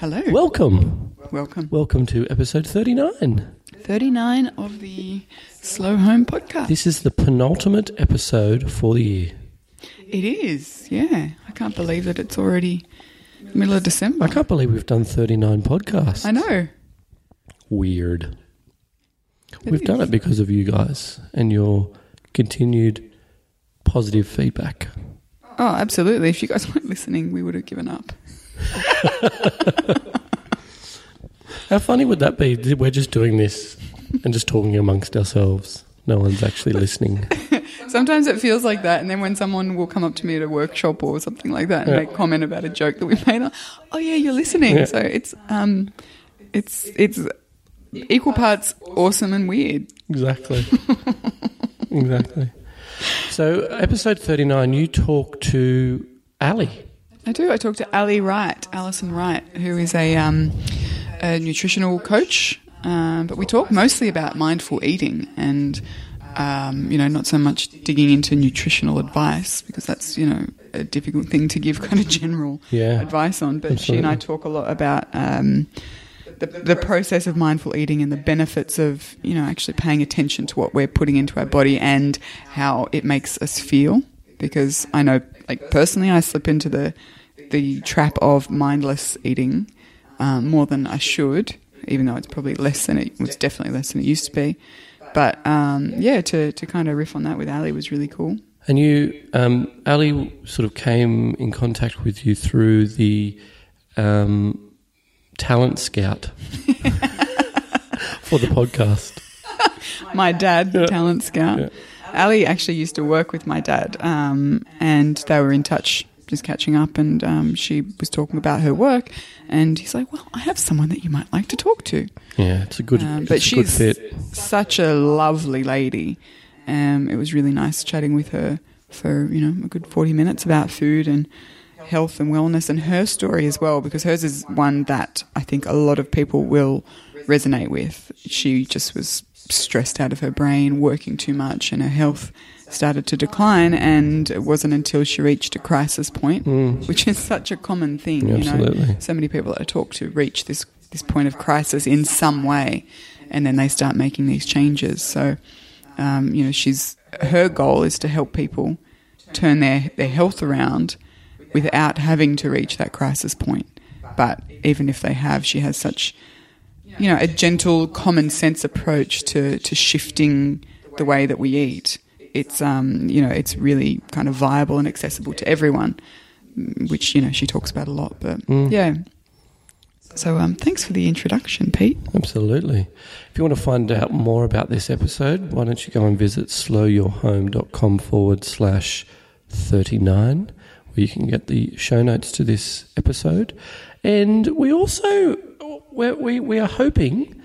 Hello. Welcome. Welcome. Welcome to episode 39. 39 of the Slow Home podcast. This is the penultimate episode for the year. it is, yeah. I can't believe that it's already middle of December. I can't believe we've done 39 podcasts. I know. Weird. It We've done it because of you guys and your continued positive feedback. Oh, absolutely. If you guys weren't listening, we would have given up. How funny would that be? We're just doing this and just talking amongst ourselves. No one's actually listening. Sometimes it feels like that, and then when someone will come up to me at a workshop or something like that and Yeah. make comment about a joke that we made, oh yeah, you're listening. Yeah. So it's um, it's it's equal parts awesome and weird. Exactly. exactly. So, episode 39, you talk to Ali. I do. I talked to Ali Wright, Alison Wright, who is a, um, a nutritional coach. Um, but we talk mostly about mindful eating and, um, you know, not so much digging into nutritional advice because that's, you know, a difficult thing to give kind of general Yeah. advice on. But she and I talk a lot about um, the, the process of mindful eating and the benefits of, you know, actually paying attention to what we're putting into our body and how it makes us feel. Because I know, like personally, I slip into the the trap of mindless eating um, more than I should, even though it's probably less than it was definitely less than it used to be. But um, yeah, to, to kind of riff on that with Ali was really cool. And you, um, Ali, sort of came in contact with you through the um, talent scout for the podcast. my dad, the Yeah. talent scout. Yeah. Ali actually used to work with my dad, um, and they were in touch, just catching up. And um, she was talking about her work, and he's like, "Well, I have someone that you might like to talk to." Yeah, it's a good, Um, but a good she's fit. such a lovely lady. Um, it was really nice chatting with her for you know a good forty minutes about food and health and wellness and her story as well because hers is one that I think a lot of people will resonate with. She just was stressed out of her brain, working too much, and her health started to decline. And it wasn't until she reached a crisis point, which is such a common thing. Yeah, you know, absolutely. so many people that I talk to reach this this point of crisis in some way, and then they start making these changes. So, um, you know, she's her goal is to help people turn their their health around without having to reach that crisis point. But even if they have, she has such you know a gentle, common sense approach to to shifting the way that we eat. It's um you know it's really kind of viable and accessible to everyone, mm, which you know she talks about a lot. But yeah. So um, thanks for the introduction, Pete. Absolutely. If you want to find out more about this episode, why don't you go and visit slowyourhome.com forward slash 39, where you can get the show notes to this episode. And we also, we're, we, we are hoping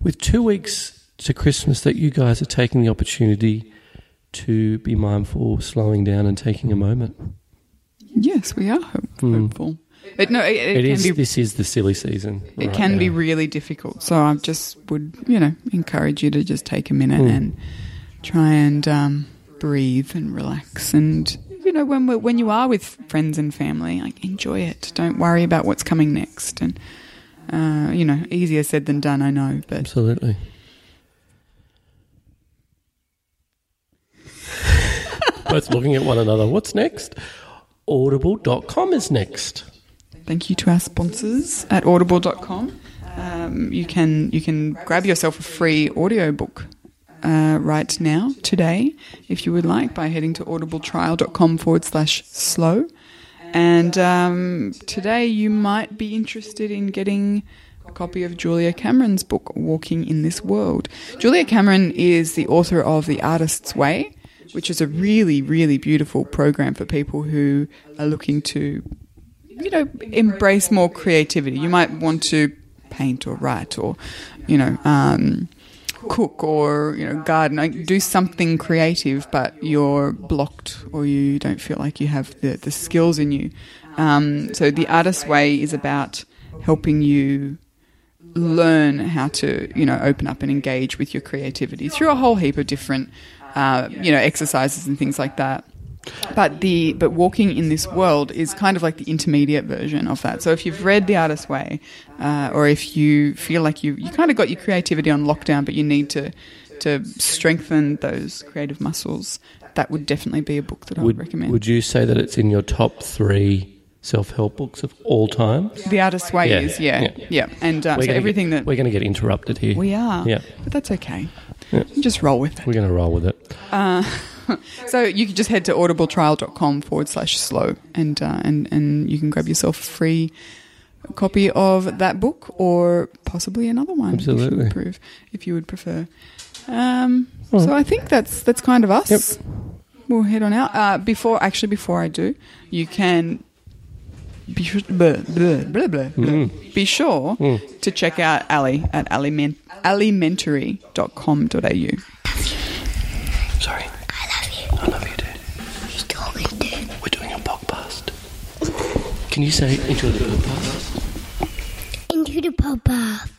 with two weeks to Christmas that you guys are taking the opportunity to be mindful, slowing down and taking a moment. Yes, we are hope- hopeful. It, no, it, it, It is, be this is the silly season. it right can be really difficult. So I just would, you know, encourage you to just take a minute Mm. and try and um, breathe and relax. And you know, when we're, when you are with friends and family, like enjoy it. Don't worry about what's coming next. And uh, you know, easier said than done. I know, but Absolutely. Both looking at one another. What's next? Audible.com is next. Thank you to our sponsors at audible.com. Um, you can you can grab yourself a free audiobook uh, right now, today, if you would like, by heading to audibletrial.com forward slash slow. And um, today you might be interested in getting a copy of Julia Cameron's book, Walking in This World. Julia Cameron is the author of The Artist's Way, which is a really, really beautiful program for people who are looking to you know, embrace more creativity. You might want to paint or write or, you know, um, cook or, you know, garden. Do something creative, but you're blocked or you don't feel like you have the, the skills in you. Um, so the artist's way is about helping you learn how to, you know, open up and engage with your creativity through a whole heap of different, uh, you know, exercises and things like that. But the but walking in this world is kind of like the intermediate version of that. So if you've read The Artist's Way, uh, or if you feel like you you kind of got your creativity on lockdown, but you need to to strengthen those creative muscles, that would definitely be a book that I would, Would, recommend. would you say that it's in your top three self help books of all time? the Artist's Way Yeah, is yeah yeah. yeah, and uh, so everything get, that we're going to get interrupted here. we are, Yeah. but that's okay. Yeah. Just roll with it. We're going to roll with it. So you can just head to audibletrial.com forward slash slow and, uh, and, and you can grab yourself a free copy of that book or possibly another one. If Absolutely. you would, if you would prefer. Um, so I think that's, that's kind of us. Yep. We'll head on out. Uh, before, actually, before I do, you can Mm. be, sure- blah, blah, blah, blah, blah. be sure to check out Ali at aliment, alimentary.com.au. Sorry. I love you. I love you too. He's talking to. We're doing a podcast. Can you say enjoy the podcast? Enjoy the podcast.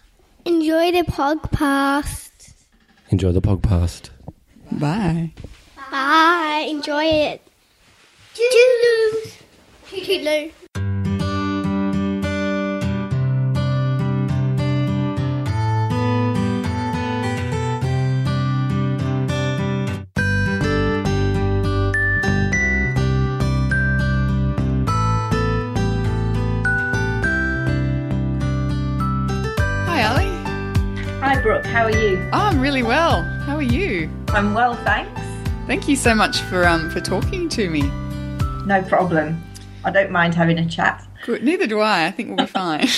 Enjoy the podcast. Enjoy the podcast. Bye. Bye. Enjoy it. Toodaloo. Toodaloo. Brooke. How are you? Oh, I'm really well. How are you? I'm well, thanks. Thank you so much for um for talking to me. No problem. I don't mind having a chat. Good. Neither do I. I think we'll be fine.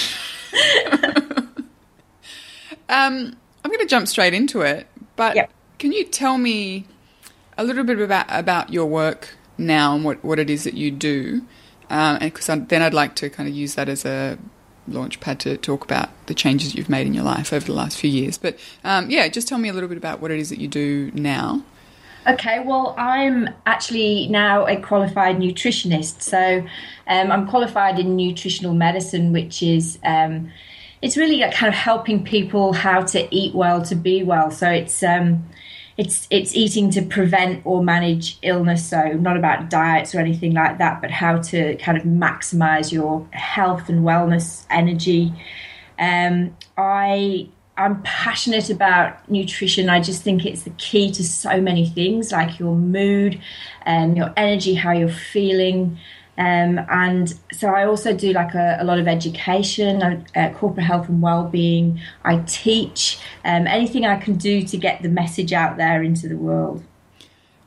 um, I'm going to jump straight into it. But Yep. can you tell me a little bit about about your work now and what what it is that you do? Um, and because then I'd like to kind of use that as a launch pad to talk about the changes you've made in your life over the last few years. But um, yeah, just tell me a little bit about what it is that you do now. Okay, well, I'm actually now a qualified nutritionist. So um, I'm qualified in nutritional medicine, which is um, it's really kind of helping people how to eat well to be well. So it's um, it's it's eating to prevent or manage illness. So not about diets or anything like that, but how to kind of maximize your health and wellness energy. Um, I I'm passionate about nutrition. I just think it's the key to so many things, like your mood, and your energy, how you're feeling. Um, and so I also do like a, a lot of education, uh, corporate health and well-being. I teach um, anything I can do to get the message out there into the world.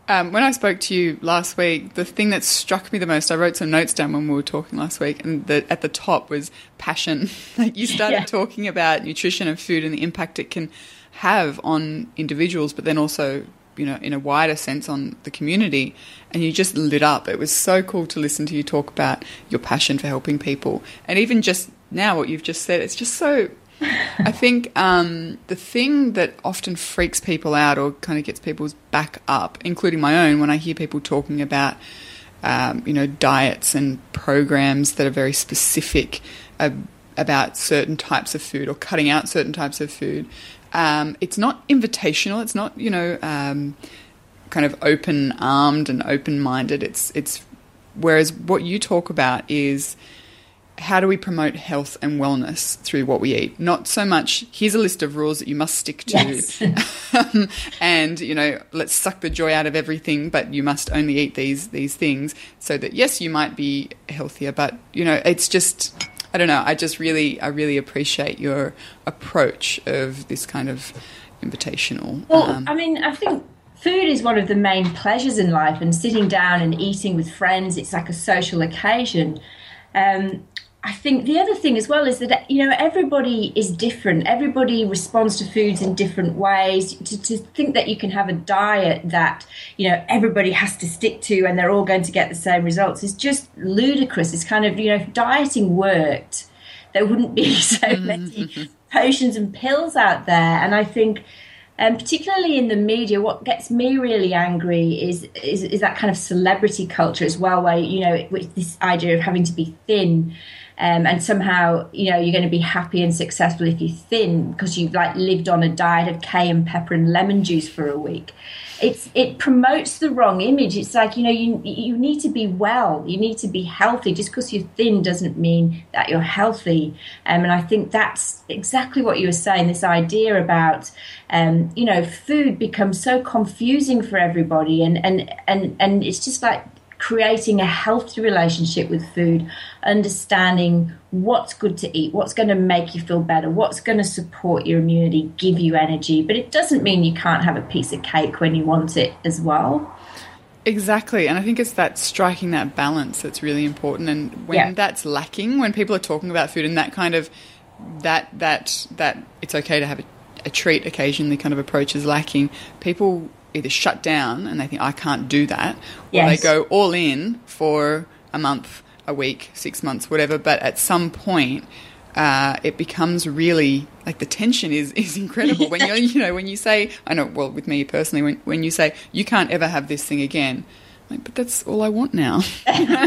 Um, when I spoke to you last week, the thing that struck me the most, I wrote some notes down when we were talking last week, and the, at the top was passion. like you started Yeah. talking about nutrition and food and the impact it can have on individuals, but then also, you know, in a wider sense on the community. And you just lit up. It was so cool to listen to you talk about your passion for helping people, and even just now what you've just said, it's just so I think um, the thing that often freaks people out or kind of gets people's back up, including my own, when I hear people talking about, um, you know, diets and programs that are very specific uh, about certain types of food or cutting out certain types of food. Um, it's not invitational. It's not, you know, um, kind of open armed and open minded. It's it's whereas what you talk about is how do we promote health and wellness through what we eat? Not so much, here's a list of rules that you must stick to. Yes. And, you know, let's suck the joy out of everything, but you must only eat these, these things so that, yes, you might be healthier, but, you know, it's just, I don't know, I just really, I really appreciate your approach of this kind of invitational. Well, um, I mean, I think food is one of the main pleasures in life, and sitting down and eating with friends, it's like a social occasion. Um, I think the other thing as well is that you know everybody is different. Everybody responds to foods in different ways. To, to think that you can have a diet that you know everybody has to stick to and they're all going to get the same results is just ludicrous. It's kind of you know if dieting worked, there wouldn't be so many potions and pills out there. And I think um, particularly in the media, what gets me really angry is, is is that kind of celebrity culture as well, where you know with this idea of having to be thin, Um, and somehow, you know, you're going to be happy and successful if you're thin because you've like lived on a diet of cayenne pepper and lemon juice for a week. It's it promotes the wrong image. It's like you know you you need to be well, you need to be healthy. Just because you're thin doesn't mean that you're healthy. Um, and I think that's exactly what you were saying. This idea about um, you know food becomes so confusing for everybody, and and and and it's just like creating a healthy relationship with food, understanding what's good to eat, what's going to make you feel better, what's going to support your immunity, give you energy. But it doesn't mean you can't have a piece of cake when you want it as well. Exactly, and I think it's that striking that balance that's really important. And when Yeah. that's lacking, when people are talking about food and that kind of that that that it's okay to have a, a treat occasionally kind of approach is lacking, people either shut down and they think I can't do that, or Yes. they go all in for a month, a week, six months, whatever. But at some point. Uh, it becomes really like the tension is is incredible when you you know when you say I know well with me personally when when you say you can't ever have this thing again like but that's all I want now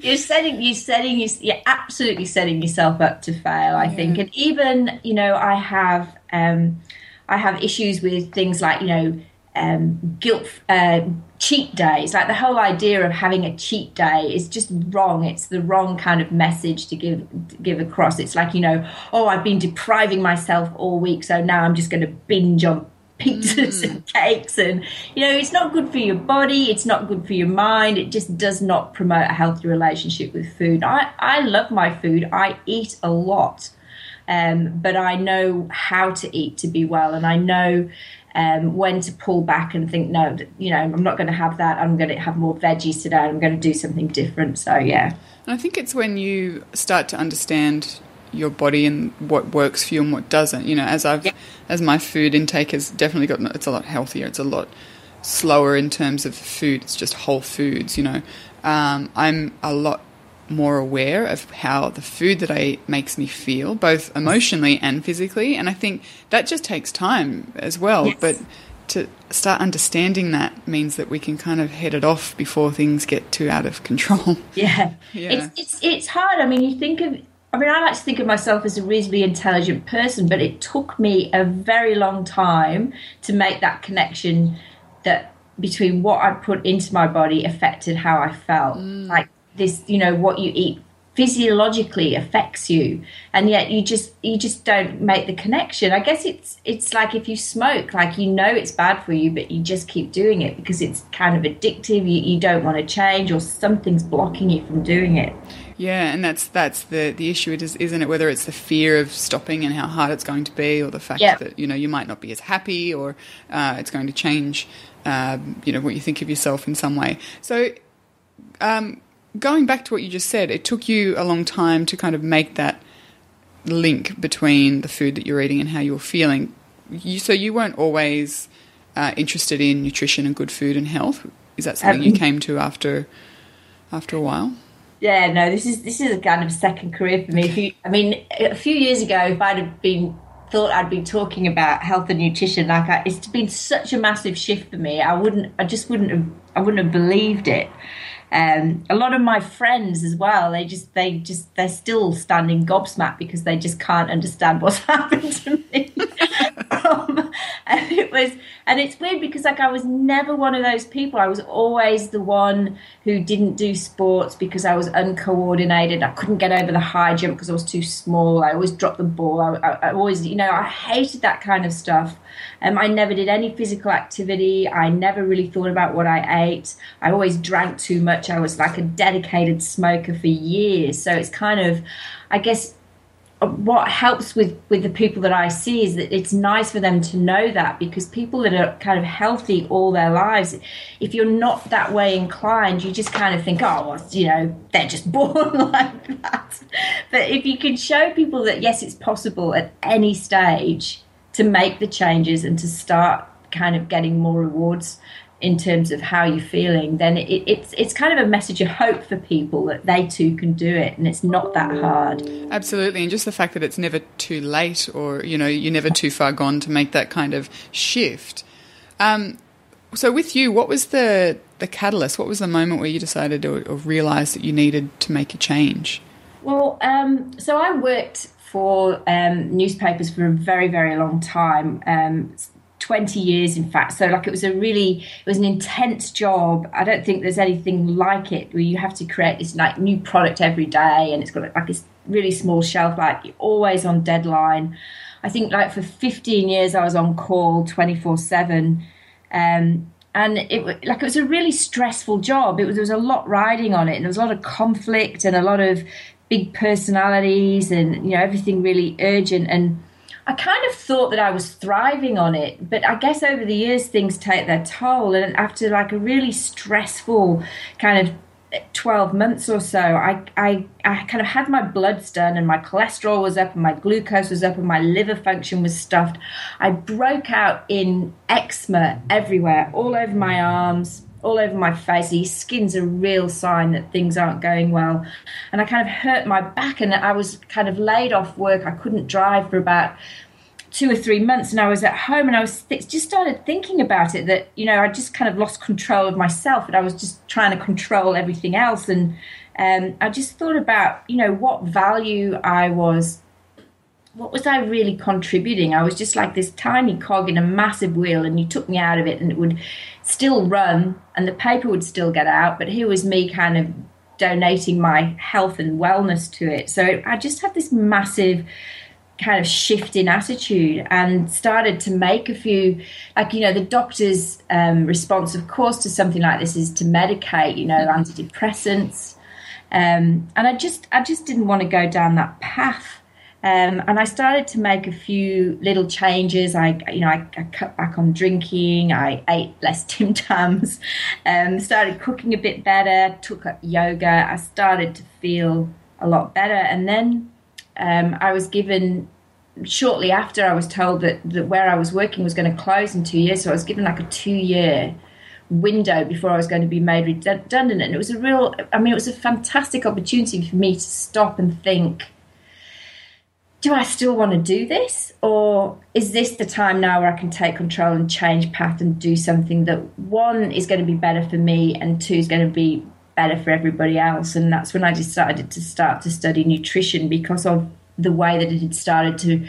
you're setting you're setting you- you're absolutely setting yourself up to fail i think and even you know i have um i have issues with things like you know um guilt uh cheat days. Like the whole idea of having a cheat day is just wrong. It's the wrong kind of message to give to give across. It's like you know oh i've been depriving myself all week so now i'm just going to binge on pizzas and cakes. And you know it's not good for your body. It's not good for your mind. It just does not promote a healthy relationship with food. I i love my food. I eat a lot um, but i know how to eat to be well. And i know um, when to pull back and think no you know i'm not going to have that i'm going to have more veggies today i'm going to do something different so yeah I think it's when you start to understand your body and what works for you and what doesn't. You know, as I've as my food intake has definitely gotten it's a lot healthier. It's a lot slower in terms of food. It's just whole foods. You know, um, I'm a lot more aware of how the food that I eat makes me feel, both emotionally and physically. And I think that just takes time as well. Yes. But to start understanding that means that we can kind of head it off before things get too out of control. Yeah. Yeah. It's it's it's hard. I mean, you think of I mean, I like to think of myself as a reasonably intelligent person, but it took me a very long time to make that connection that between what I put into my body affected how I felt. Mm. Like this, you know, what you eat physiologically affects you and yet you just you just don't make the connection i guess it's it's like if you smoke like you know it's bad for you but you just keep doing it because it's kind of addictive you, you don't want to change or something's blocking you from doing it Yeah, and that's that's the the issue, it is, isn't it? Whether it's the fear of stopping and how hard it's going to be, or the fact Yeah. that you know you might not be as happy, or uh, it's going to change, um, you know, what you think of yourself in some way. So, um, going back to what you just said, it took you a long time to kind of make that link between the food that you're eating and how you're feeling. You, so you weren't always uh, interested in nutrition and good food and health. Is that something you Um, came to after after a while? Yeah, no, this is this is a kind of second career for me. If you, I mean, a few years ago, if I'd have been thought I'd be talking about health and nutrition, like I, it's been such a massive shift for me. I wouldn't, I just wouldn't have, I wouldn't have believed it. Um, a lot of my friends as well, they just, they just, they're still standing gobsmacked because they just can't understand what's happened to me. And it was, and it's weird because like I was never one of those people. I was always the one who didn't do sports because I was uncoordinated. I couldn't get over the high jump because I was too small. I always dropped the ball. I, I, I always, you know, I hated that kind of stuff. Um, I never did any physical activity. I never really thought about what I ate. I always drank too much. I was like a dedicated smoker for years. So it's kind of, I guess, what helps with with the people that I see is that it's nice for them to know that because people that are kind of healthy all their lives, if you're not that way inclined, you just kind of think, oh, well, you know, they're just born like that. But if you can show people that yes, it's possible at any stage to make the changes and to start kind of getting more rewards in terms of how you're feeling, then it, it's it's kind of a message of hope for people that they too can do it, and it's not that hard. Absolutely, and just the fact that it's never too late, or you know, you're never too far gone to make that kind of shift. Um, so, with you, what was the the catalyst? What was the moment where you decided or, or realised that you needed to make a change? Well, um, so I worked for um, newspapers for a very, very long time. Um, 20 years in fact. So like it was a really it was an intense job. I don't think there's anything like it where you have to create this like new product every day and it's got like this really small shelf life you're always on deadline. I think like for 15 years i was on call 24 7 um, and it like it was a really stressful job. It was there was a lot riding on it and there was a lot of conflict and a lot of big personalities and you know everything really urgent and I kind of thought that I was thriving on it, but I guess over the years things take their toll. And after like a really stressful kind of eh, 12 months or so, I, I, I kind of had my bloods done and my cholesterol was up and my glucose was up and my liver function was stuffed. I broke out in eczema everywhere, all over my arms, all over my face. Your skin's a real sign that things aren't going well. And I kind of hurt my back and I was kind of laid off work. I couldn't drive for about two or three months and I was at home and I was th- just started thinking about it that, you know, I just kind of lost control of myself and I was just trying to control everything else. And um, I just thought about, you know, what value I was what was I really contributing? I was just like this tiny cog in a massive wheel, and you took me out of it, and it would still run, and the paper would still get out. But here was me kind of donating my health and wellness to it. So I just had this massive kind of shift in attitude and started to make a few like you know the doctor's um, response of course to something like this is to medicate you know antidepressants um, and i just i just didn't want to go down that path um, and I started to make a few little changes. I, you know, I, I cut back on drinking. I ate less Tim Tams. Um, started cooking a bit better. Took up yoga. I started to feel a lot better. And then um, I was given shortly after I was told that, that where I was working was going to close in two years. So I was given like a two year window before I was going to be made redundant. And it was a real, I mean, it was a fantastic opportunity for me to stop and think do I still want to do this? Or is this the time now where I can take control and change path and do something that one is going to be better for me and two is going to be better for everybody else? And that's when I decided to start to study nutrition because of the way that it had started to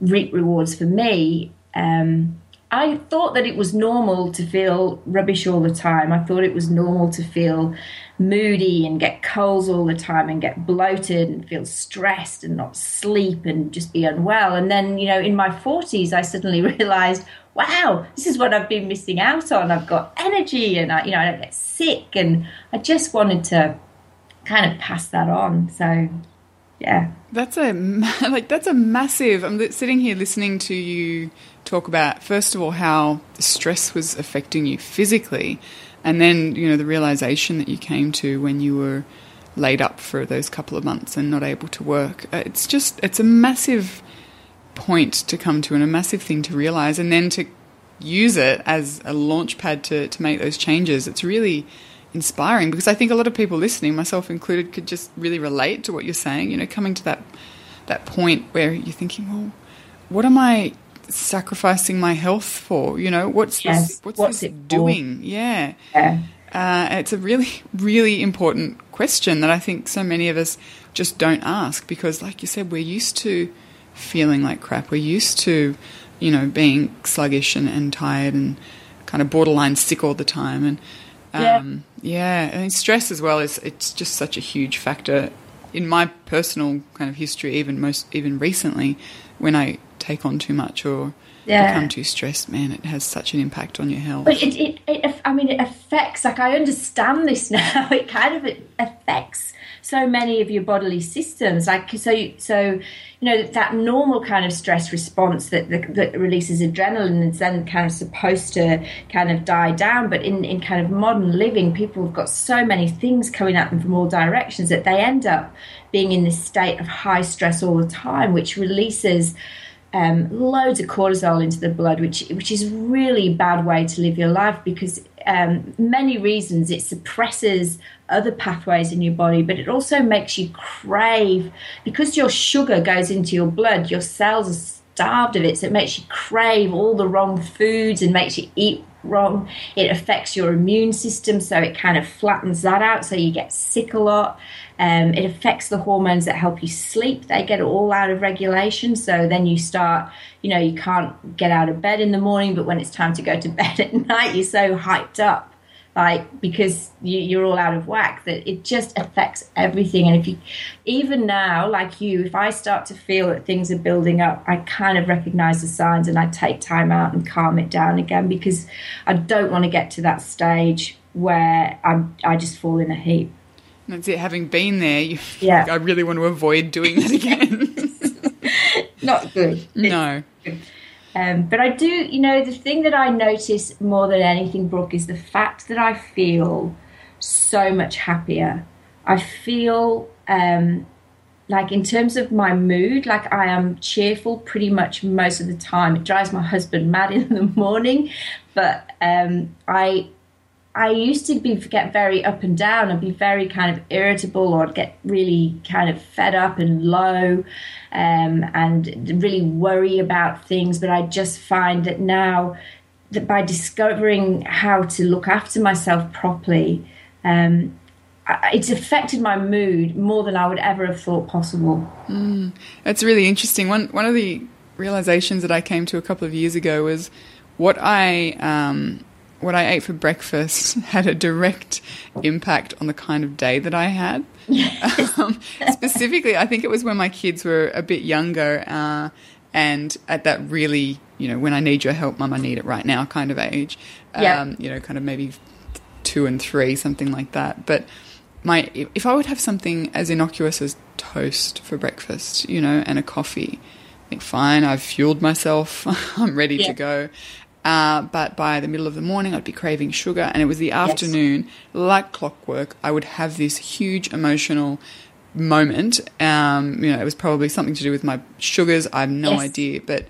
reap rewards for me. Um, I thought that it was normal to feel rubbish all the time. I thought it was normal to feel moody and get colds all the time and get bloated and feel stressed and not sleep and just be unwell. And then, you know, in my 40s, I suddenly realized, wow, this is what I've been missing out on. I've got energy and I, you know, I don't get sick. And I just wanted to kind of pass that on. So, yeah. That's a like that's a massive. I'm sitting here listening to you talk about first of all how the stress was affecting you physically, and then you know the realization that you came to when you were laid up for those couple of months and not able to work. Uh, it's just it's a massive point to come to and a massive thing to realize, and then to use it as a launch pad to to make those changes. It's really inspiring because I think a lot of people listening, myself included, could just really relate to what you're saying. You know, coming to that that point where you're thinking, well, what am I sacrificing my health for? You know, what's yes. this, what's, what's this doing? For? Yeah. yeah. Uh, it's a really, really important question that I think so many of us just don't ask because, like you said, we're used to feeling like crap. We're used to, you know, being sluggish and, and tired and kind of borderline sick all the time. And um, yeah, yeah, and stress as well is it's just such a huge factor in my personal kind of history. Even most, even recently, when I take on too much or yeah. become too stressed, man, it has such an impact on your health. But it, it, it, I mean, it affects. Like I understand this now. It kind of it affects so many of your bodily systems. Like so, so you know that normal kind of stress response that that, that releases adrenaline and then kind of supposed to kind of die down. But in in kind of modern living, people have got so many things coming at them from all directions that they end up being in this state of high stress all the time, which releases um, loads of cortisol into the blood, which which is really bad way to live your life because um, many reasons it suppresses other pathways in your body, but it also makes you crave because your sugar goes into your blood. Your cells are starved of it, so it makes you crave all the wrong foods and makes you eat wrong. It affects your immune system, so it kind of flattens that out, so you get sick a lot. Um, it affects the hormones that help you sleep. They get all out of regulation, so then you start, you know, you can't get out of bed in the morning, but when it's time to go to bed at night, you're so hyped up like because you, you're all out of whack that it just affects everything and if you even now like you if i start to feel that things are building up i kind of recognize the signs and i take time out and calm it down again because i don't want to get to that stage where i'm i just fall in a heap That's it. Having been there, you, Yeah. I really want to avoid doing that again. not good no. Um, but I do, you know, the thing that I notice more than anything, Brooke, is the fact that I feel so much happier. I feel um, like, in terms of my mood, like I am cheerful pretty much most of the time. It drives my husband mad in the morning, but um, I. I used to be get very up and down and be very kind of irritable, or get really kind of fed up and low, um, and really worry about things. But I just find that now that by discovering how to look after myself properly, um, it's affected my mood more than I would ever have thought possible. That's really interesting. One one of the realizations that I came to a couple of years ago was what I um, what I ate for breakfast had a direct impact on the kind of day that I had. um, specifically, I think it was when my kids were a bit younger, uh, and at that really, you know, when I need your help, mum, I need it right now kind of age. Yeah. Um, you know, kind of maybe two and three, something like that. But my if I would have something as innocuous as toast for breakfast, you know, and a coffee, I think fine, I've fueled myself, I'm ready Yeah. to go. Uh, but by the middle of the morning, I'd be craving sugar, and it was the afternoon, like clockwork. I would have this huge emotional moment. Um, you know, it was probably something to do with my sugars. I have no Yes. idea, but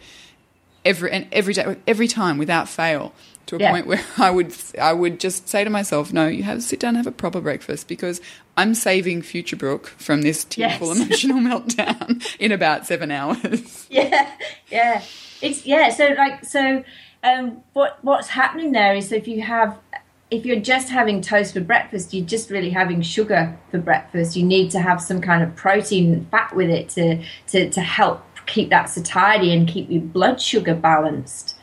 every and every day, every time, without fail, to a Yeah. point where I would I would just say to myself, "No, you have to sit down and have a proper breakfast because I'm saving future Brooke from this tearful Yes. emotional meltdown in about seven hours." yeah yeah it's yeah so like so um what what's happening there is if you have if you're just having toast for breakfast you're just really having sugar for breakfast. You need to have some kind of protein and fat with it to to, to help keep that satiety and keep your blood sugar balanced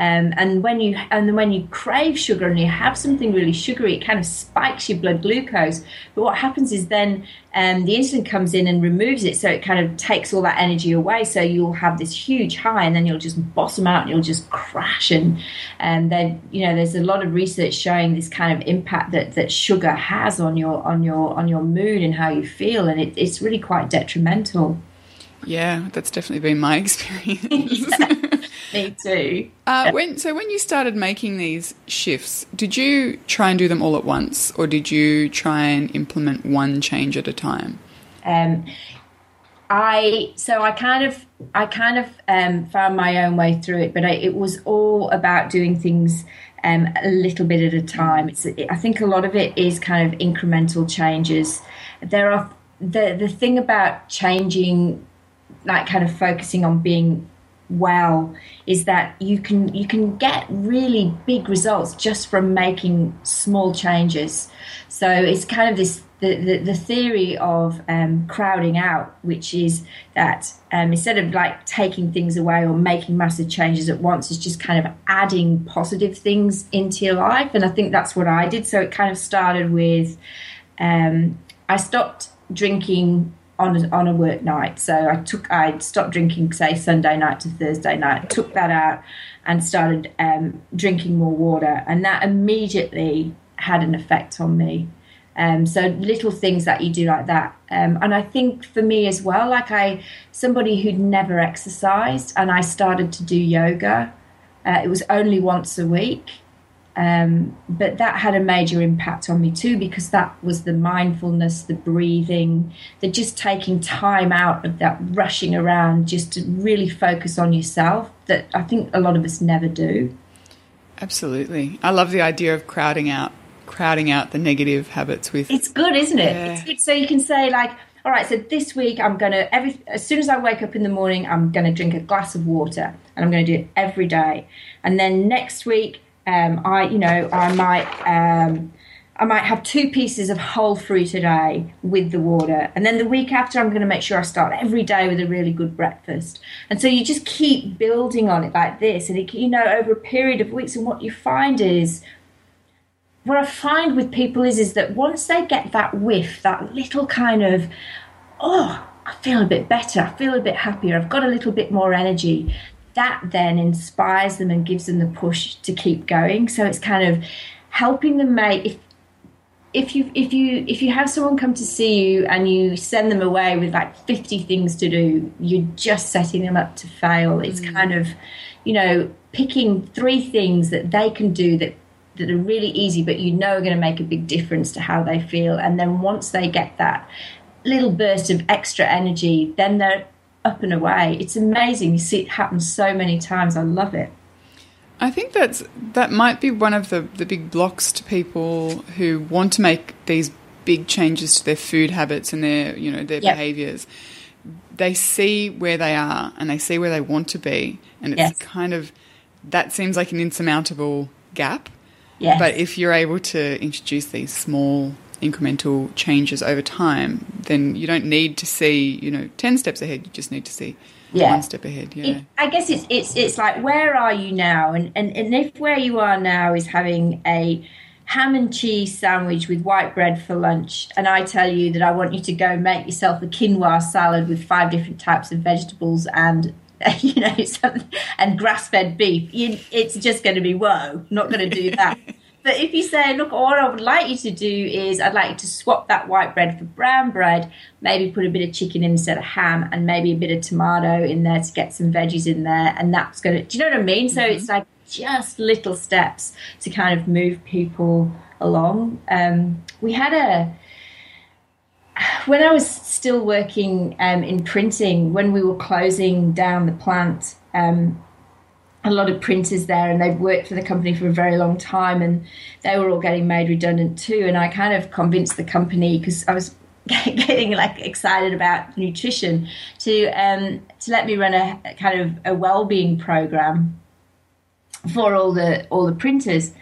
um, and when you and then when you crave sugar and you have something really sugary, it kind of spikes your blood glucose. But what happens is then um, the insulin comes in and removes it, so it kind of takes all that energy away. So you'll have this huge high, and then you'll just bottom out and you'll just crash. And and then you know there's a lot of research showing this kind of impact that, that sugar has on your on your on your mood and how you feel, and it, it's really quite detrimental. Yeah, that's definitely been my experience. Me too. Uh, when so when you started making these shifts, did you try and do them all at once, or did you try and implement one change at a time? Um, I so I kind of I kind of um, found my own way through it, but I, it was all about doing things um, a little bit at a time. It's I think a lot of it is kind of incremental changes. There are the the thing about changing, like kind of focusing on being well is that you can you can get really big results just from making small changes. So it's kind of this the, the, the theory of um, crowding out which is that um, instead of like taking things away or making massive changes at once is just kind of adding positive things into your life. And i think that's what i did. So it kind of started with um, i stopped drinking on a, on a work night. So I took I stopped drinking say Sunday night to Thursday night. Took that out and started um, drinking more water, and that immediately had an effect on me. Um, so little things that you do like that, um, and I think for me as well, like I somebody who'd never exercised, and I started to do yoga. Uh, it was only once a week, um, but that had a major impact on me too because that was the mindfulness, the breathing, the just taking time out of that rushing around just to really focus on yourself that I think a lot of us never do. Absolutely, I love the idea of crowding out crowding out the negative habits with. It's good, isn't it? Yeah. It's good. So you can say like, all right, so this week I'm gonna every as soon as I wake up in the morning, I'm gonna drink a glass of water, and I'm gonna do it every day. And then next week Um, I, you know, I might. Um, I might have two pieces of whole fruit a day with the water. And then the week after, I'm going to make sure I start every day with a really good breakfast. And so you just keep building on it like this. And, it, you know, over a period of weeks, and what you find is, what I find with people is, is that once they get that whiff, that little kind of, oh, I feel a bit better, I feel a bit happier, I've got a little bit more energy, that then inspires them and gives them the push to keep going. So it's kind of helping them make, if, if you if you if you have someone come to see you and you send them away with like 50 things to do you're just setting them up to fail it's mm. kind of you know picking three things that they can do that that are really easy but you know are going to make a big difference to how they feel and then once they get that little burst of extra energy then they're up and away it's amazing you see it happen so many times i love it I think that's that might be one of the, the big blocks to people who want to make these big changes to their food habits and their you know their yep. behaviors. They see where they are and they see where they want to be, and it's yes. kind of that seems like an insurmountable gap. Yes. But if you're able to introduce these small incremental changes over time, then you don't need to see you know ten steps ahead. You just need to see yeah. one step ahead. Yeah. It, I guess it's it's it's like where are you now? And, and and if where you are now is having a ham and cheese sandwich with white bread for lunch, and I tell you that I want you to go make yourself a quinoa salad with five different types of vegetables and you know and grass fed beef, you, it's just going to be whoa. Not going to do that. But if you say, look, all I would like you to do is I'd like you to swap that white bread for brown bread, maybe put a bit of chicken in instead of ham, and maybe a bit of tomato in there to get some veggies in there, and that's going to, do you know what I mean? So mm-hmm. it's like just little steps to kind of move people along. Um, we had a, when I was still working um, in printing, when we were closing down the plant, um, a lot of printers there and they'd worked for the company for a very long time and they were all getting made redundant too. And i kind of convinced the company because i was getting like excited about nutrition to um, to let me run a, a kind of a well-being program for all the all the printers.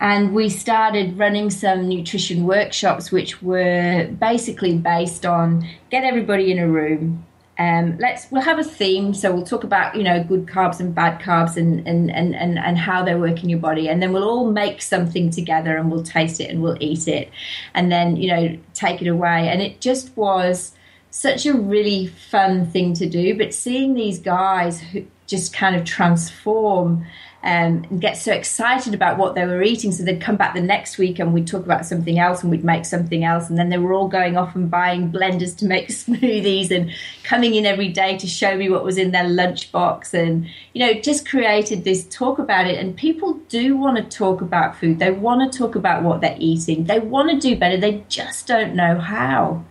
And we started running some nutrition workshops which were basically based on get everybody in a room um, let's we'll have a theme so we'll talk about you know good carbs and bad carbs and and, and, and and how they work in your body. And then we'll all make something together and we'll taste it and we'll eat it. And then you know take it away. And it just was such a really fun thing to do. But seeing these guys who just kind of transform um, and get so excited about what they were eating. So they'd come back the next week and we'd talk about something else and we'd make something else. And then they were all going off and buying blenders to make smoothies and coming in every day to show me what was in their lunchbox. And, you know, just created this talk about it. And people do want to talk about food, they want to talk about what they're eating, they want to do better, they just don't know how.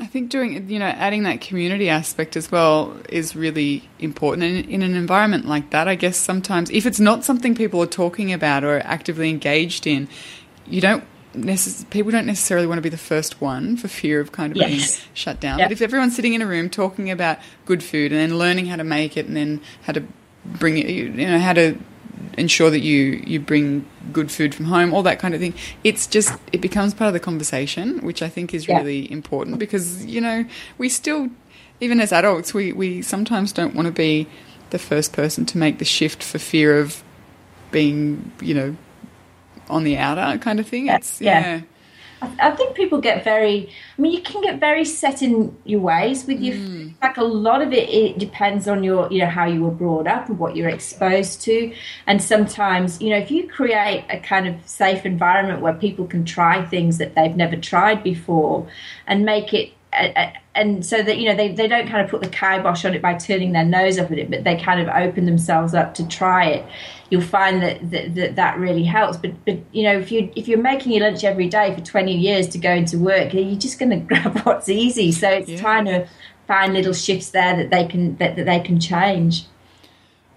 I think doing, you know, adding that community aspect as well is really important. And in an environment like that, I guess sometimes if it's not something people are talking about or actively engaged in, you don't necess- people don't necessarily want to be the first one for fear of kind of yes. being shut down. Yep. But if everyone's sitting in a room talking about good food and then learning how to make it and then how to bring it, you know, how to ensure that you you bring good food from home, all that kind of thing. It's just it becomes part of the conversation, which I think is yeah. really important because you know we still, even as adults, we we sometimes don't want to be the first person to make the shift for fear of being you know on the outer kind of thing. It's yeah. yeah. I, think people get very. I mean, you can get very set in your ways with your. Mm. Like a lot of it, it depends on your, you know, how you were brought up and what you're exposed to, and sometimes, you know, if you create a kind of safe environment where people can try things that they've never tried before, and make it and so that you know they, they don't kind of put the kibosh on it by turning their nose up at it but they kind of open themselves up to try it. You'll find that that, that, that really helps. But but you know if you if you're making your lunch every day for 20 years to go into work you're just going to grab what's easy. So it's yeah. trying to find little shifts there that they can that, that they can change.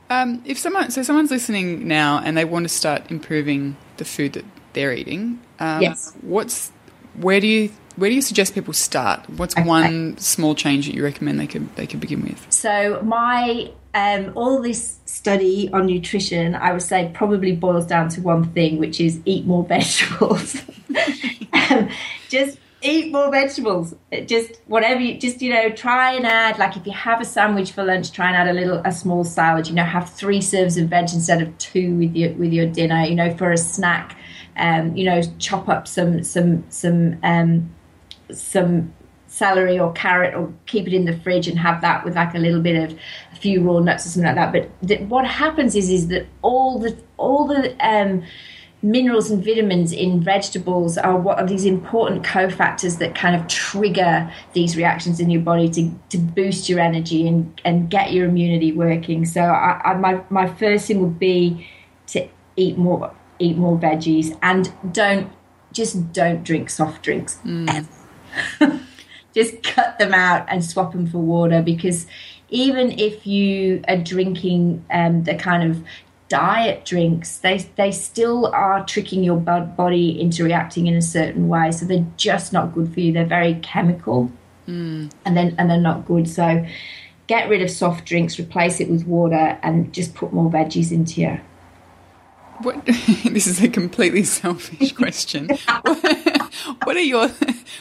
Um, if someone so someone's listening now and they want to start improving the food that they're eating um, yes. what's where do you where do you suggest people start? What's one small change that you recommend they could they could begin with? So my um, all this study on nutrition, I would say, probably boils down to one thing, which is eat more vegetables. um, just eat more vegetables. Just whatever you just you know try and add. Like if you have a sandwich for lunch, try and add a little a small salad. You know, have three serves of veg instead of two with your with your dinner. You know, for a snack. Um, you know, chop up some some some um, some celery or carrot or keep it in the fridge and have that with like a little bit of a few raw nuts or something like that. But th- what happens is is that all the all the um, minerals and vitamins in vegetables are what are these important cofactors that kind of trigger these reactions in your body to, to boost your energy and, and get your immunity working. So I, I, my, my first thing would be to eat more eat more veggies and don't just don't drink soft drinks ever just cut them out and swap them for water because even if you are drinking um, the kind of diet drinks they they still are tricking your body into reacting in a certain way. So they're just not good for you. They're very chemical. Mm. and then and they're not good. So get rid of soft drinks replace it with water and just put more veggies into you what, this is a completely selfish question. what, are your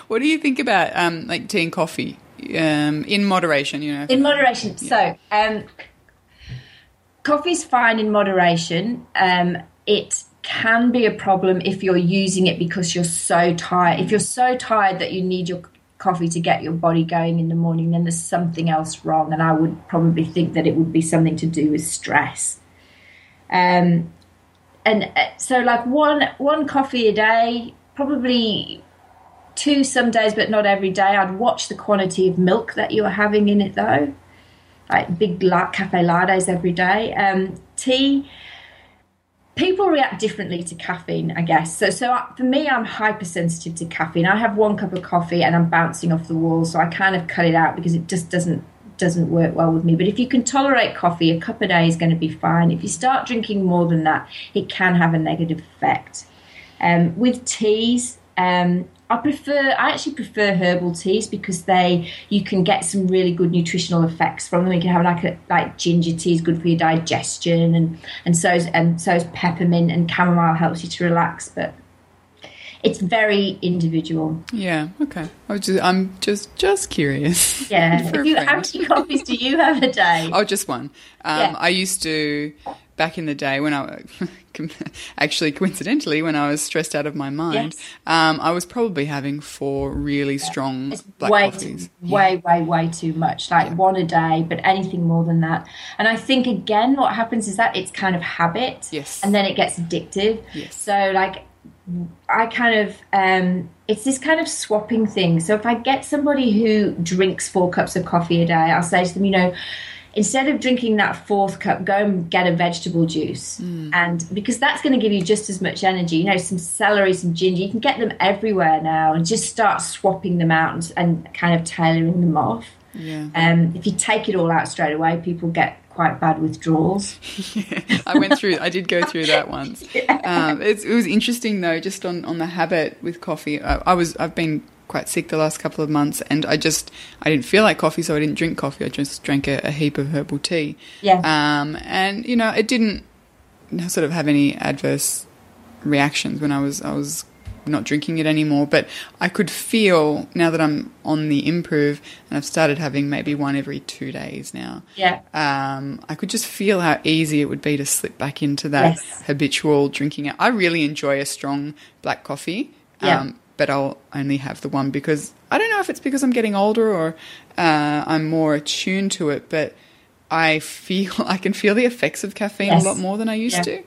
what do you think about um, like tea and coffee um, in moderation? You know, in moderation. Yeah. So, um, coffee's fine in moderation. Um, it can be a problem if you're using it because you're so tired. If you're so tired that you need your coffee to get your body going in the morning, then there's something else wrong. And I would probably think that it would be something to do with stress. Um, and uh, so like one one coffee a day, probably two some days, but not every day. I'd watch the quantity of milk that you're having in it though, like big la- cafe lattes every day. Um, tea. People react differently to caffeine, I guess. So, so for me, I'm hypersensitive to caffeine. I have one cup of coffee and I'm bouncing off the wall, so I kind of cut it out because it just doesn't doesn't work well with me. But if you can tolerate coffee, a cup a day is going to be fine. If you start drinking more than that, it can have a negative effect. Um, with teas, um, I prefer I actually prefer herbal teas because they you can get some really good nutritional effects from them. You can have like a, like ginger tea is good for your digestion, and and so is and so is peppermint and chamomile helps you to relax. But it's very individual. Yeah. Okay. I was just, I'm just just curious. Yeah. you, how many coffees do you have a day? Oh, just one. Um, yeah. I used to back in the day when I actually coincidentally when I was stressed out of my mind, yes. um, I was probably having four really yeah. strong it's black way coffees. Too, yeah. Way, way, way too much. Like yeah. one a day, but anything more than that. And I think again, what happens is that it's kind of habit. Yes. And then it gets addictive. Yes. So like I kind of um, it's this kind of swapping thing. So if I get somebody who drinks four cups of coffee a day, I'll say to them, you know, instead of drinking that fourth cup, go and get a vegetable juice, mm. and because that's going to give you just as much energy. You know, some celery, some ginger, you can get them everywhere now, and just start swapping them out and, and kind of tailoring them off. Yeah. Um, if you take it all out straight away, people get quite bad withdrawals. yeah, I went through. I did go through that once. yeah. um, it was interesting though, just on, on the habit with coffee. I, I, was I've been quite sick the last couple of months, and I just I didn't feel like coffee, so I didn't drink coffee. I just drank a, a heap of herbal tea. Yeah. Um, and you know, it didn't sort of have any adverse reactions when I was I was not drinking it anymore. But I could feel now that I'm on the improve and I've started having maybe one every two days now. Yeah. Um, I could just feel how easy it would be to slip back into that yes. habitual drinking. I really enjoy a strong black coffee. Yeah. Um, but I'll only have the one because I don't know if it's because I'm getting older or uh, I'm more attuned to it, but I feel I can feel the effects of caffeine yes. a lot more than I used yeah. to.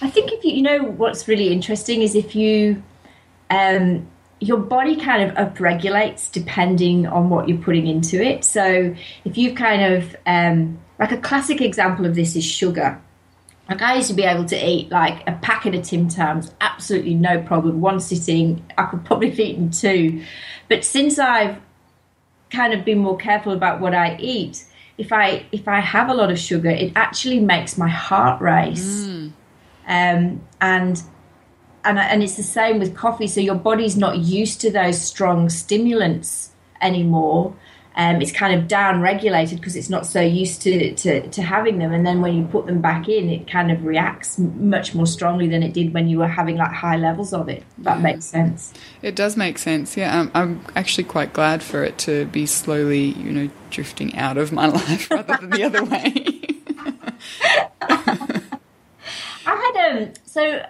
I think if you, you know what's really interesting is if you um, your body kind of upregulates depending on what you're putting into it. So if you've kind of um, like a classic example of this is sugar. Like I used to be able to eat like a packet of Tim Tams, absolutely no problem. One sitting, I could probably have eaten two. But since I've kind of been more careful about what I eat, if I if I have a lot of sugar, it actually makes my heart race. Mm. Um, and and and it's the same with coffee. So your body's not used to those strong stimulants anymore. Um, it's kind of down regulated because it's not so used to, to, to having them. And then when you put them back in, it kind of reacts m- much more strongly than it did when you were having like high levels of it. That makes sense. It does make sense. Yeah, um, I'm actually quite glad for it to be slowly, you know, drifting out of my life rather than the other way. I had um so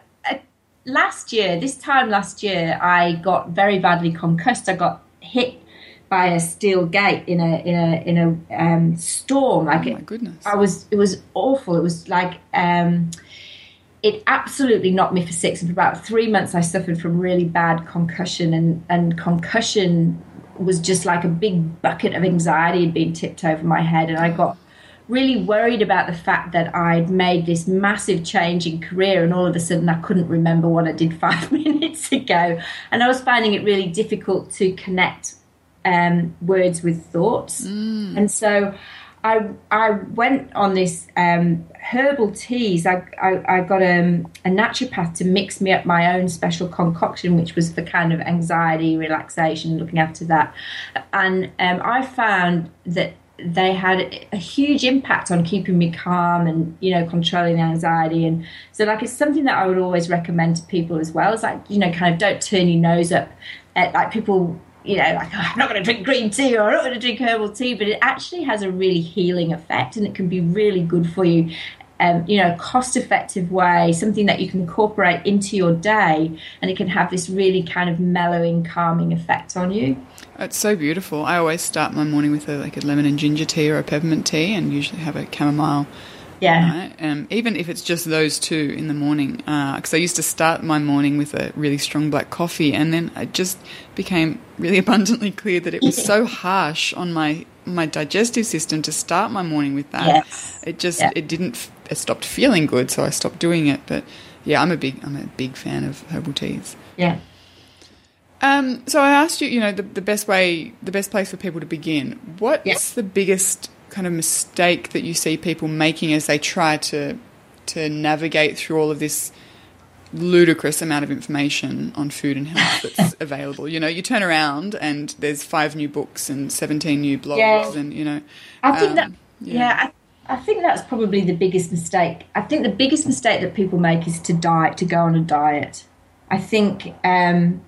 last year, this time last year, I got very badly concussed. I got hit by a steel gate in a in a in a um, storm. Like oh my it, goodness. I was it was awful. It was like um, it absolutely knocked me for six. And for about three months, I suffered from really bad concussion, and and concussion was just like a big bucket of anxiety had been tipped over my head, and I got really worried about the fact that I'd made this massive change in career and all of a sudden I couldn't remember what I did five minutes ago. And I was finding it really difficult to connect um, words with thoughts. And so I, I went on this um, herbal teas. I, I, I got um, a naturopath to mix me up my own special concoction, which was for kind of anxiety, relaxation, looking after that. And um, I found that they had a huge impact on keeping me calm and you know controlling anxiety. And so like it's something that i would always recommend to people as well. It's like you know kind of don't turn your nose up at like people you know like oh, i'm not going to drink green tea or i'm not going to drink herbal tea but it actually has a really healing effect and it can be really good for you. Um, you know, cost effective way, something that you can incorporate into your day, and it can have this really kind of mellowing, calming effect on you. It's so beautiful. I always start my morning with a, like a lemon and ginger tea or a peppermint tea, and usually have a chamomile. Yeah. Right? Um, even if it's just those two in the morning, because I used to start my morning with a really strong black coffee, and then it just became really abundantly clear that it was so harsh on my my digestive system to start my morning with that. Yes. It just Yeah. it didn't. It stopped feeling good, so I stopped doing it. But yeah, I'm a big I'm a big fan of herbal teas. Yeah. Um, so I asked you, you know, the, the best way, the best place for people to begin. What's the biggest kind of mistake that you see people making as they try to to navigate through all of this ludicrous amount of information on food and health that's available? You know, you turn around and there's five new books and seventeen new blogs, Yeah. and you know, I think Um, that yeah. yeah, I, I think that's probably the biggest mistake. I think the biggest mistake that people make is to diet, to go on a diet. I think, um,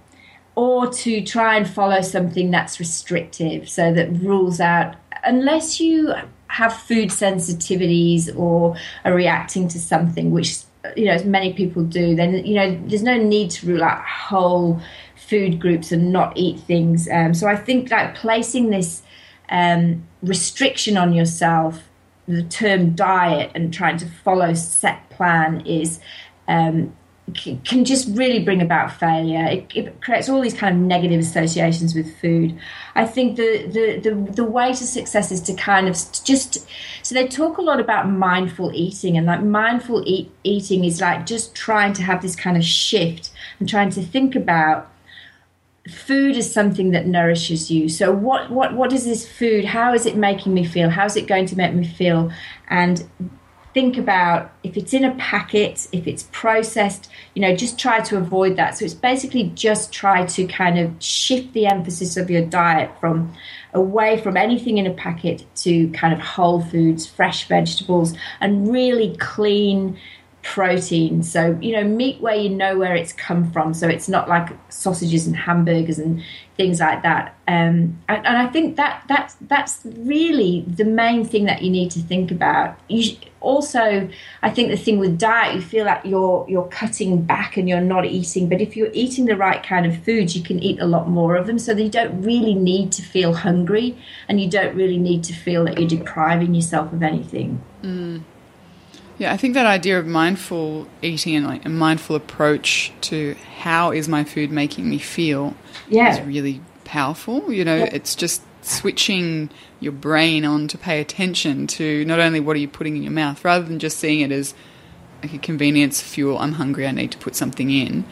or to try and follow something that's restrictive, so that rules out unless you have food sensitivities or are reacting to something, which you know as many people do. Then you know there's no need to rule out whole food groups and not eat things. Um, so I think like placing this um, restriction on yourself, the term diet, and trying to follow set plan is um, can just really bring about failure. It, it creates all these kind of negative associations with food. I think the, the, the, the way to success is to kind of just so they talk a lot about mindful eating and like mindful eat, eating is like just trying to have this kind of shift and trying to think about food is something that nourishes you. So what what what is this food? How is it making me feel? How is it going to make me feel? And think about if it's in a packet, if it's processed, you know, just try to avoid that. So it's basically just try to kind of shift the emphasis of your diet from away from anything in a packet to kind of whole foods, fresh vegetables, and really clean protein. So, you know, meat where you know where it's come from. So it's not like sausages and hamburgers and things like that. Um, and, and I think that that's that's really the main thing that you need to think about. You also, I think the thing with diet, you feel like you're you're cutting back and you're not eating. But if you're eating the right kind of foods, you can eat a lot more of them. So that you don't really need to feel hungry, and you don't really need to feel that you're depriving yourself of anything. Mm. Yeah, I think that idea of mindful eating and like a mindful approach to how is my food making me feel Yeah. is really powerful. You know, it's just switching your brain on to pay attention to not only what are you putting in your mouth, rather than just seeing it as like a convenience fuel. I'm hungry. I need to put something in.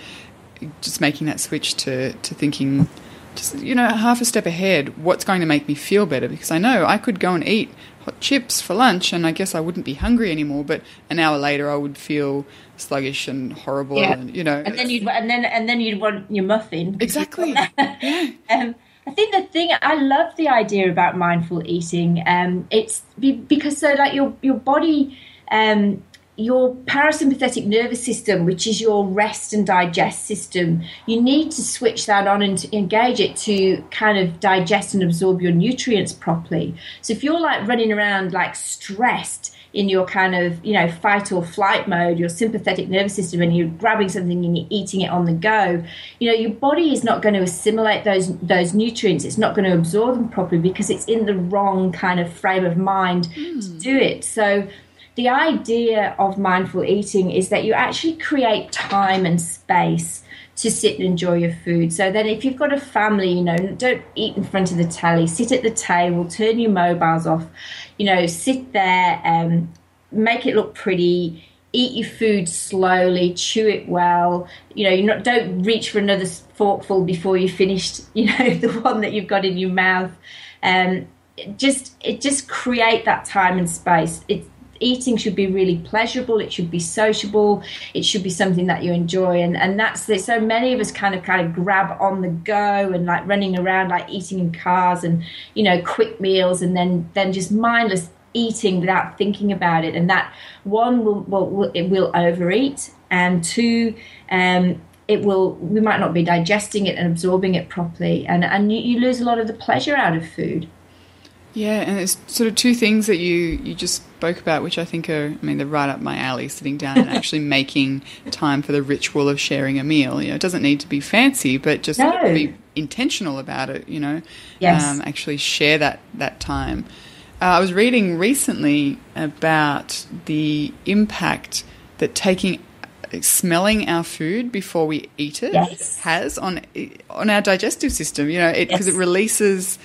Just making that switch to to thinking, just you know half a step ahead. What's going to make me feel better? Because I know I could go and eat hot chips for lunch, and I guess I wouldn't be hungry anymore. But an hour later, I would feel sluggish and horrible. Yeah. And, you know, and then you'd and then and then you'd want your muffin. exactly. um, I think the thing I love the idea about mindful eating. Um, it's be, because so like your your body. Um, your parasympathetic nervous system, which is your rest and digest system, you need to switch that on and to engage it to kind of digest and absorb your nutrients properly. So if you're like running around like stressed in your kind of you know fight or flight mode, your sympathetic nervous system, and you're grabbing something and you're eating it on the go, you know your body is not going to assimilate those those nutrients. It's not going to absorb them properly because it's in the wrong kind of frame of mind to hmm. do it. So the idea of mindful eating is that you actually create time and space to sit and enjoy your food. So then, if you've got a family, you know, don't eat in front of the telly. Sit at the table, turn your mobiles off. You know, sit there, um, make it look pretty. Eat your food slowly, chew it well. You know, you not don't reach for another forkful before you've finished. You know, the one that you've got in your mouth. Um, just it just create that time and space. It eating should be really pleasurable it should be sociable it should be something that you enjoy and and that's it so many of us kind of kind of grab on the go and like running around like eating in cars and you know quick meals and then then just mindless eating without thinking about it and that one will, will, will it will overeat and two um it will we might not be digesting it and absorbing it properly and and you, you lose a lot of the pleasure out of food. Yeah, and it's sort of two things that you you just spoke about, which I think are, I mean, they're right up my alley. Sitting down and actually making time for the ritual of sharing a meal. You know, it doesn't need to be fancy, but just No. be intentional about it. You know, Yes. um, actually share that that time. Uh, I was reading recently about the impact that taking smelling our food before we eat it Yes. has on on our digestive system. You know, because it, Yes. releases,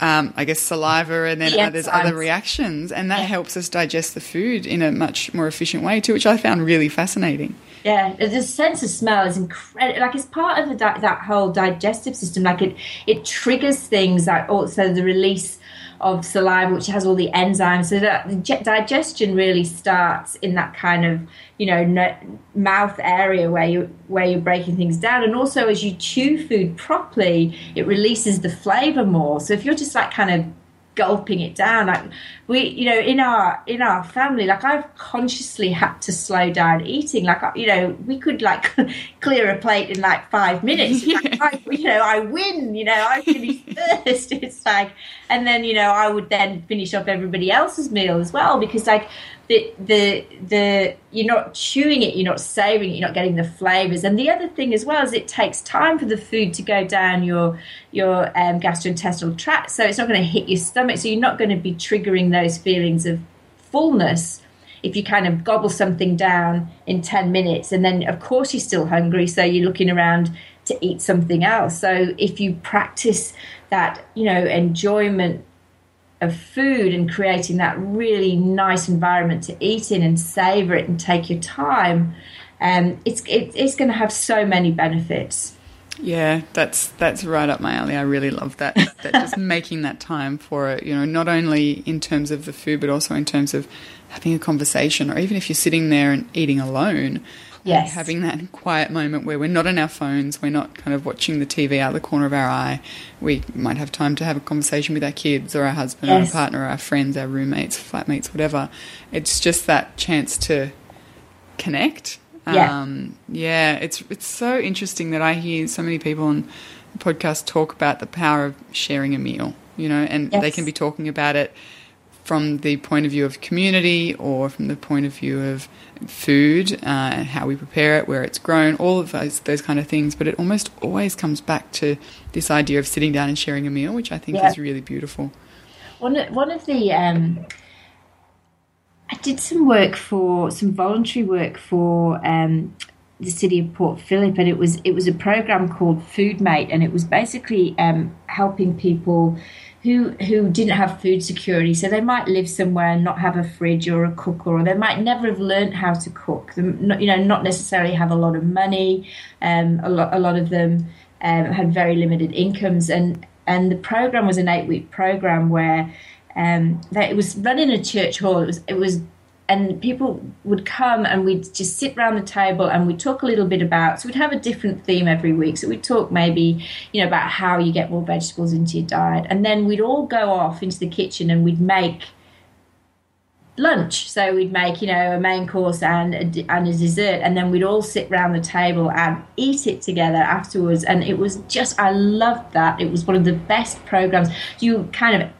um, I guess, saliva, and then The uh, there's other reactions, and that helps us digest the food in a much more efficient way too, which I found really fascinating. Yeah, the sense of smell is incredible. Like it's part of the di- that whole digestive system. Like it, it triggers things like also the release of saliva, which has all the enzymes. So that the digestion really starts in that kind of you know no, mouth area where you where you're breaking things down, and also as you chew food properly, it releases the flavor more. So if you're just like kind of gulping it down. Like we you know in our in our family like i've consciously had to slow down eating. Like you know we could like clear a plate in like five minutes. Like, I, you know i win you know i finish first. It's like and then you know i would then finish off everybody else's meal as well because like the the the you're not chewing it you're not savoring it you're not getting the flavors. And the other thing as well is it takes time for the food to go down your your um, gastrointestinal tract. So it's not going to hit your stomach. So you're not going to be triggering those feelings of fullness if you kind of gobble something down in 10 minutes. And then of course you're still hungry so you're looking around to eat something else. So if you practice that you know enjoyment of food and creating that really nice environment to eat in and savor it and take your time um, it's it, it's going to have so many benefits Yeah, that's that's right up my alley. I really love that. that just making that time for it, you know, not only in terms of the food, but also in terms of having a conversation, or even if you're sitting there and eating alone, Yes. having that quiet moment where we're not on our phones, we're not kind of watching the TV out of the corner of our eye. We might have time to have a conversation with our kids, or our husband, or our partner, or our friends, our roommates, flatmates, whatever. It's just that chance to connect. Yeah. Um, yeah, it's it's so interesting that I hear so many people on the podcast talk about the power of sharing a meal, you know, and they can be talking about it from the point of view of community or from the point of view of food uh, and how we prepare it, where it's grown, all of those those kind of things. But it almost always comes back to this idea of sitting down and sharing a meal, which I think Yeah. is really beautiful. One of, one of the um, I did some work for some voluntary work for um, the city of Port Phillip, and it was it was a program called Food Mate, and it was basically um, helping people who who didn't have food security. So they might live somewhere and not have a fridge or a cooker, or they might never have learned how to cook. You know, not necessarily have a lot of money. Um, a lot a lot of them. um, had very limited incomes, and and the program was an eight week program where um, that it was run in a church hall. It was it was and people would come and we'd just sit around the table and we'd talk a little bit about so we'd have a different theme every week. So we'd talk maybe you know about how you get more vegetables into your diet. And then we'd all go off into the kitchen and we'd make lunch. So we'd make you know a main course and a, and a dessert. And then we'd all sit around the table and eat it together afterwards. And it was just i loved that. It was one of the best programs. You kind of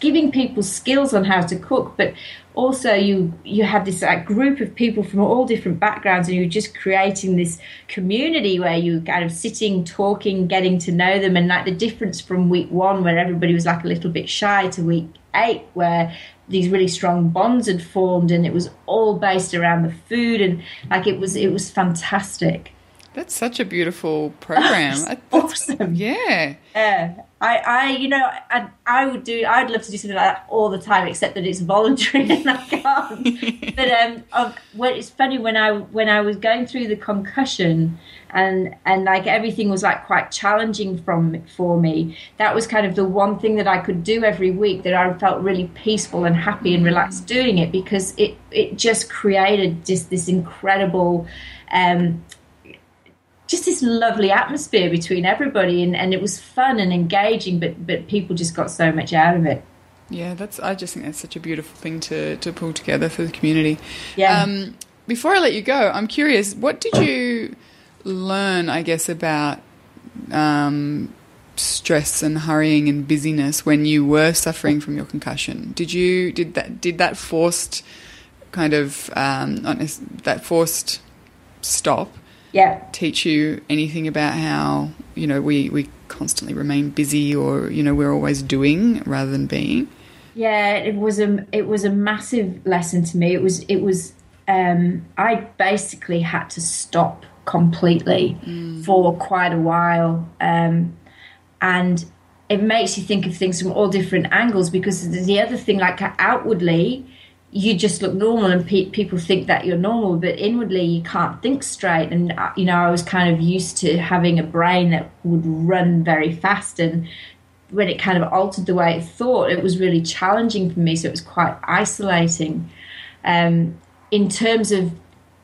giving people skills on how to cook but also you you had this like, group of people from all different backgrounds and you were just creating this community where you were kind of sitting talking getting to know them and like the difference from week one where everybody was like a little bit shy to week eight where these really strong bonds had formed and it was all based around the food and like it was it was fantastic That's such a beautiful program. That's awesome. Yeah. Yeah, I, I, you know, I, I would do. I'd love to do something like that all the time, except that it's voluntary and I can't. but um, um, when, it's funny when I when I was going through the concussion and and like everything was like quite challenging from for me. That was kind of the one thing that I could do every week that I felt really peaceful and happy and relaxed doing it because it it just created just this incredible. Um, just this lovely atmosphere between everybody and, and it was fun and engaging but but people just got so much out of it Yeah, that's. I just think that's such a beautiful thing to, to pull together for the community. Yeah. Um, before I let you go, I'm curious. What did you learn? I guess about um, stress and hurrying and busyness when you were suffering from your concussion. Did you did that did that forced kind of um, that forced stop yeah. teach you anything about how you know we we constantly remain busy or you know we're always doing rather than being? yeah it was a it was a massive lesson to me. It was it was um i basically had to stop completely for quite a while um and it makes you think of things from all different angles because the other thing like outwardly you just look normal and pe- people think that you're normal but inwardly you can't think straight. And uh, you know i was kind of used to having a brain that would run very fast and when it kind of altered the way it thought it was really challenging for me so it was quite isolating. Um, in terms of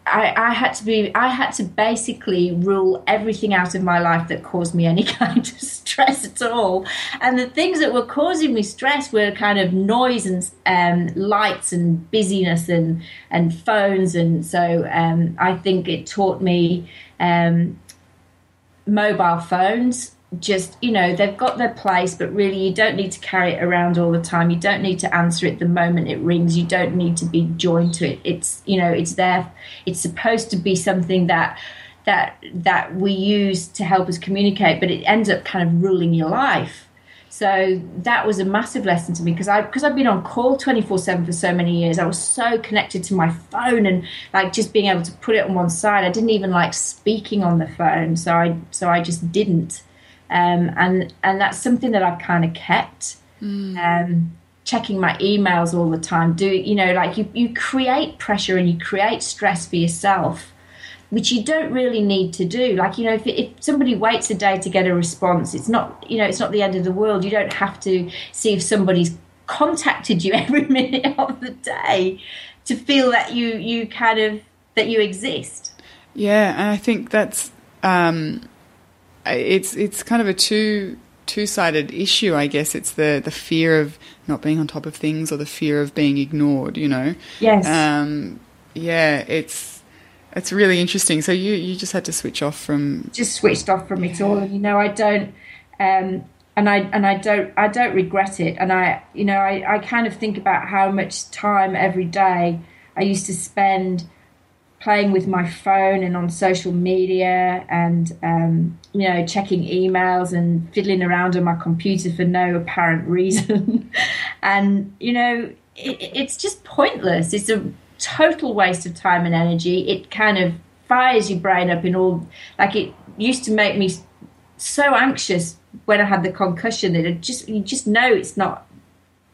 I, I had to be I had to basically rule everything out of my life that caused me any kind of stress at all. And the things that were causing me stress were kind of noise and um, lights and busyness and and phones. And so um, I think it taught me um, mobile phones just you know they've got their place but really you don't need to carry it around all the time you don't need to answer it the moment it rings you don't need to be joined to it it's you know it's there it's supposed to be something that that that we use to help us communicate but it ends up kind of ruling your life so that was a massive lesson to me because I because I've been on call 24/7 for so many years. I was so connected to my phone and like just being able to put it on one side. I didn't even like speaking on the phone, so I so I just didn't. Um, and and that's something that I've kind of kept. Um, checking my emails all the time. Do you know like you you create pressure and you create stress for yourself which you don't really need to do. Like, you know, if, if somebody waits a day to get a response, it's not, you know, it's not the end of the world. You don't have to see if somebody's contacted you every minute of the day to feel that you, you kind of, that you exist. Yeah, and I think that's um, it's it's kind of a two two sided issue. I guess it's the the fear of not being on top of things or the fear of being ignored. You know. Yes. Um, yeah, it's it's really interesting. So you you just had to switch off from just switched off from it all and you know i don't um and i and i don't i don't regret it and i you know i i kind of think about how much time every day i used to spend playing with my phone and on social media and um you know checking emails and fiddling around on my computer for no apparent reason. And you know it, it's just pointless. It's a total waste of time and energy. It kind of fires your brain up in all like it used to make me so anxious when I had the concussion that it just you just know it's not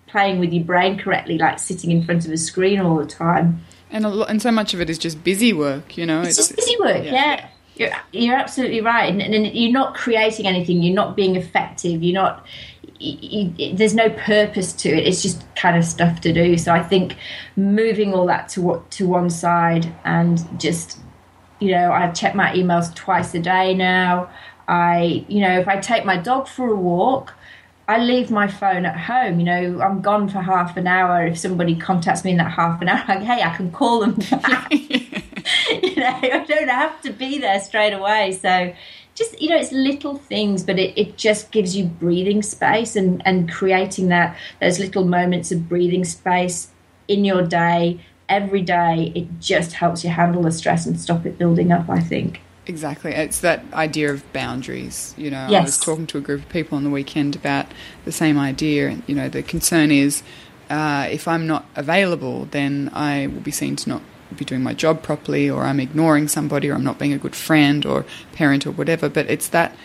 playing with your brain correctly, like sitting in front of a screen all the time. And a lo- and so much of it is just busy work. You know, It's just busy work, yeah. yeah. You're, you're absolutely right, and, and you're not creating anything. You're not being effective. You're not. You, you, there's no purpose to it. It's just kind of stuff to do. So I think moving all that to what to one side and just, you know, I check my emails twice a day now. I, you know, if I take my dog for a walk, I leave my phone at home. You know, I'm gone for half an hour. If somebody contacts me in that half an hour, like, hey, I can call them back. you know, I don't have to be there straight away. So just, you know, it's little things, but it, it just gives you breathing space and, and creating that those little moments of breathing space in your day, every day, it just helps you handle the stress and stop it building up, I think. Exactly. It's that idea of boundaries. You know, I was talking to a group of people on the weekend about the same idea. And, you know, the concern is uh, if I'm not available, then I will be seen to not be doing my job properly, or I'm ignoring somebody, or I'm not being a good friend or parent or whatever. But it's that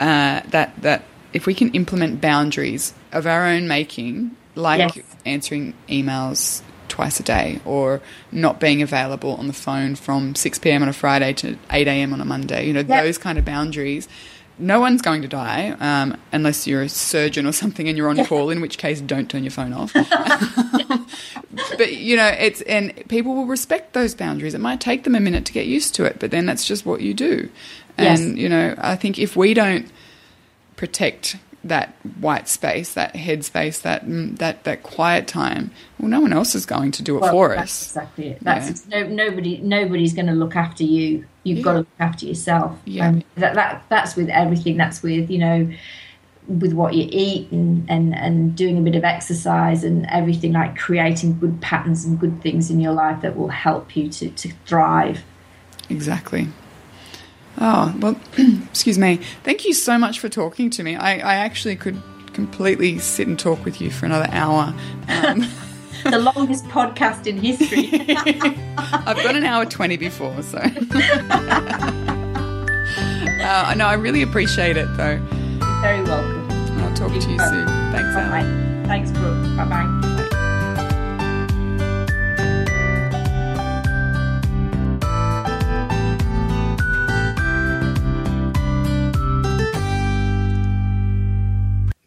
uh, that that if we can implement boundaries of our own making, like Yes. answering emails twice a day or not being available on the phone from 6 p.m. on a Friday to 8 a.m. on a Monday, you know, Yep. those kind of boundaries. No one's going to die um, unless you're a surgeon or something and you're on call, in which case, don't turn your phone off. but, you know, it's, and people will respect those boundaries. It might take them a minute to get used to it, but then that's just what you do. Yes. And, you know, I think if we don't protect that white space, that headspace, that mm, that that quiet time. Well, no one else is going to do it Well, for that's us. exactly it. That's no, nobody. Nobody's going to look after you. You've got to look after yourself. Yeah. And that, that that's with everything. That's with you know, with what you eat and and and doing a bit of exercise and everything like creating good patterns and good things in your life that will help you to to thrive. Exactly. Oh well, excuse me. Thank you so much for talking to me. I, I actually could completely sit and talk with you for another hour. Um, The longest podcast in history. I've got an hour twenty before, so. uh, no, I really appreciate it though. Very welcome. I'll talk to you soon. Thanks, Bye Al. bye. Thanks, Brooke. Bye bye.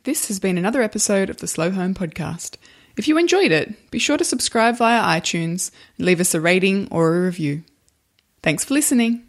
This has been another episode of the Slow Home Podcast. If you enjoyed it, be sure to subscribe via iTunes and leave us a rating or a review. Thanks for listening.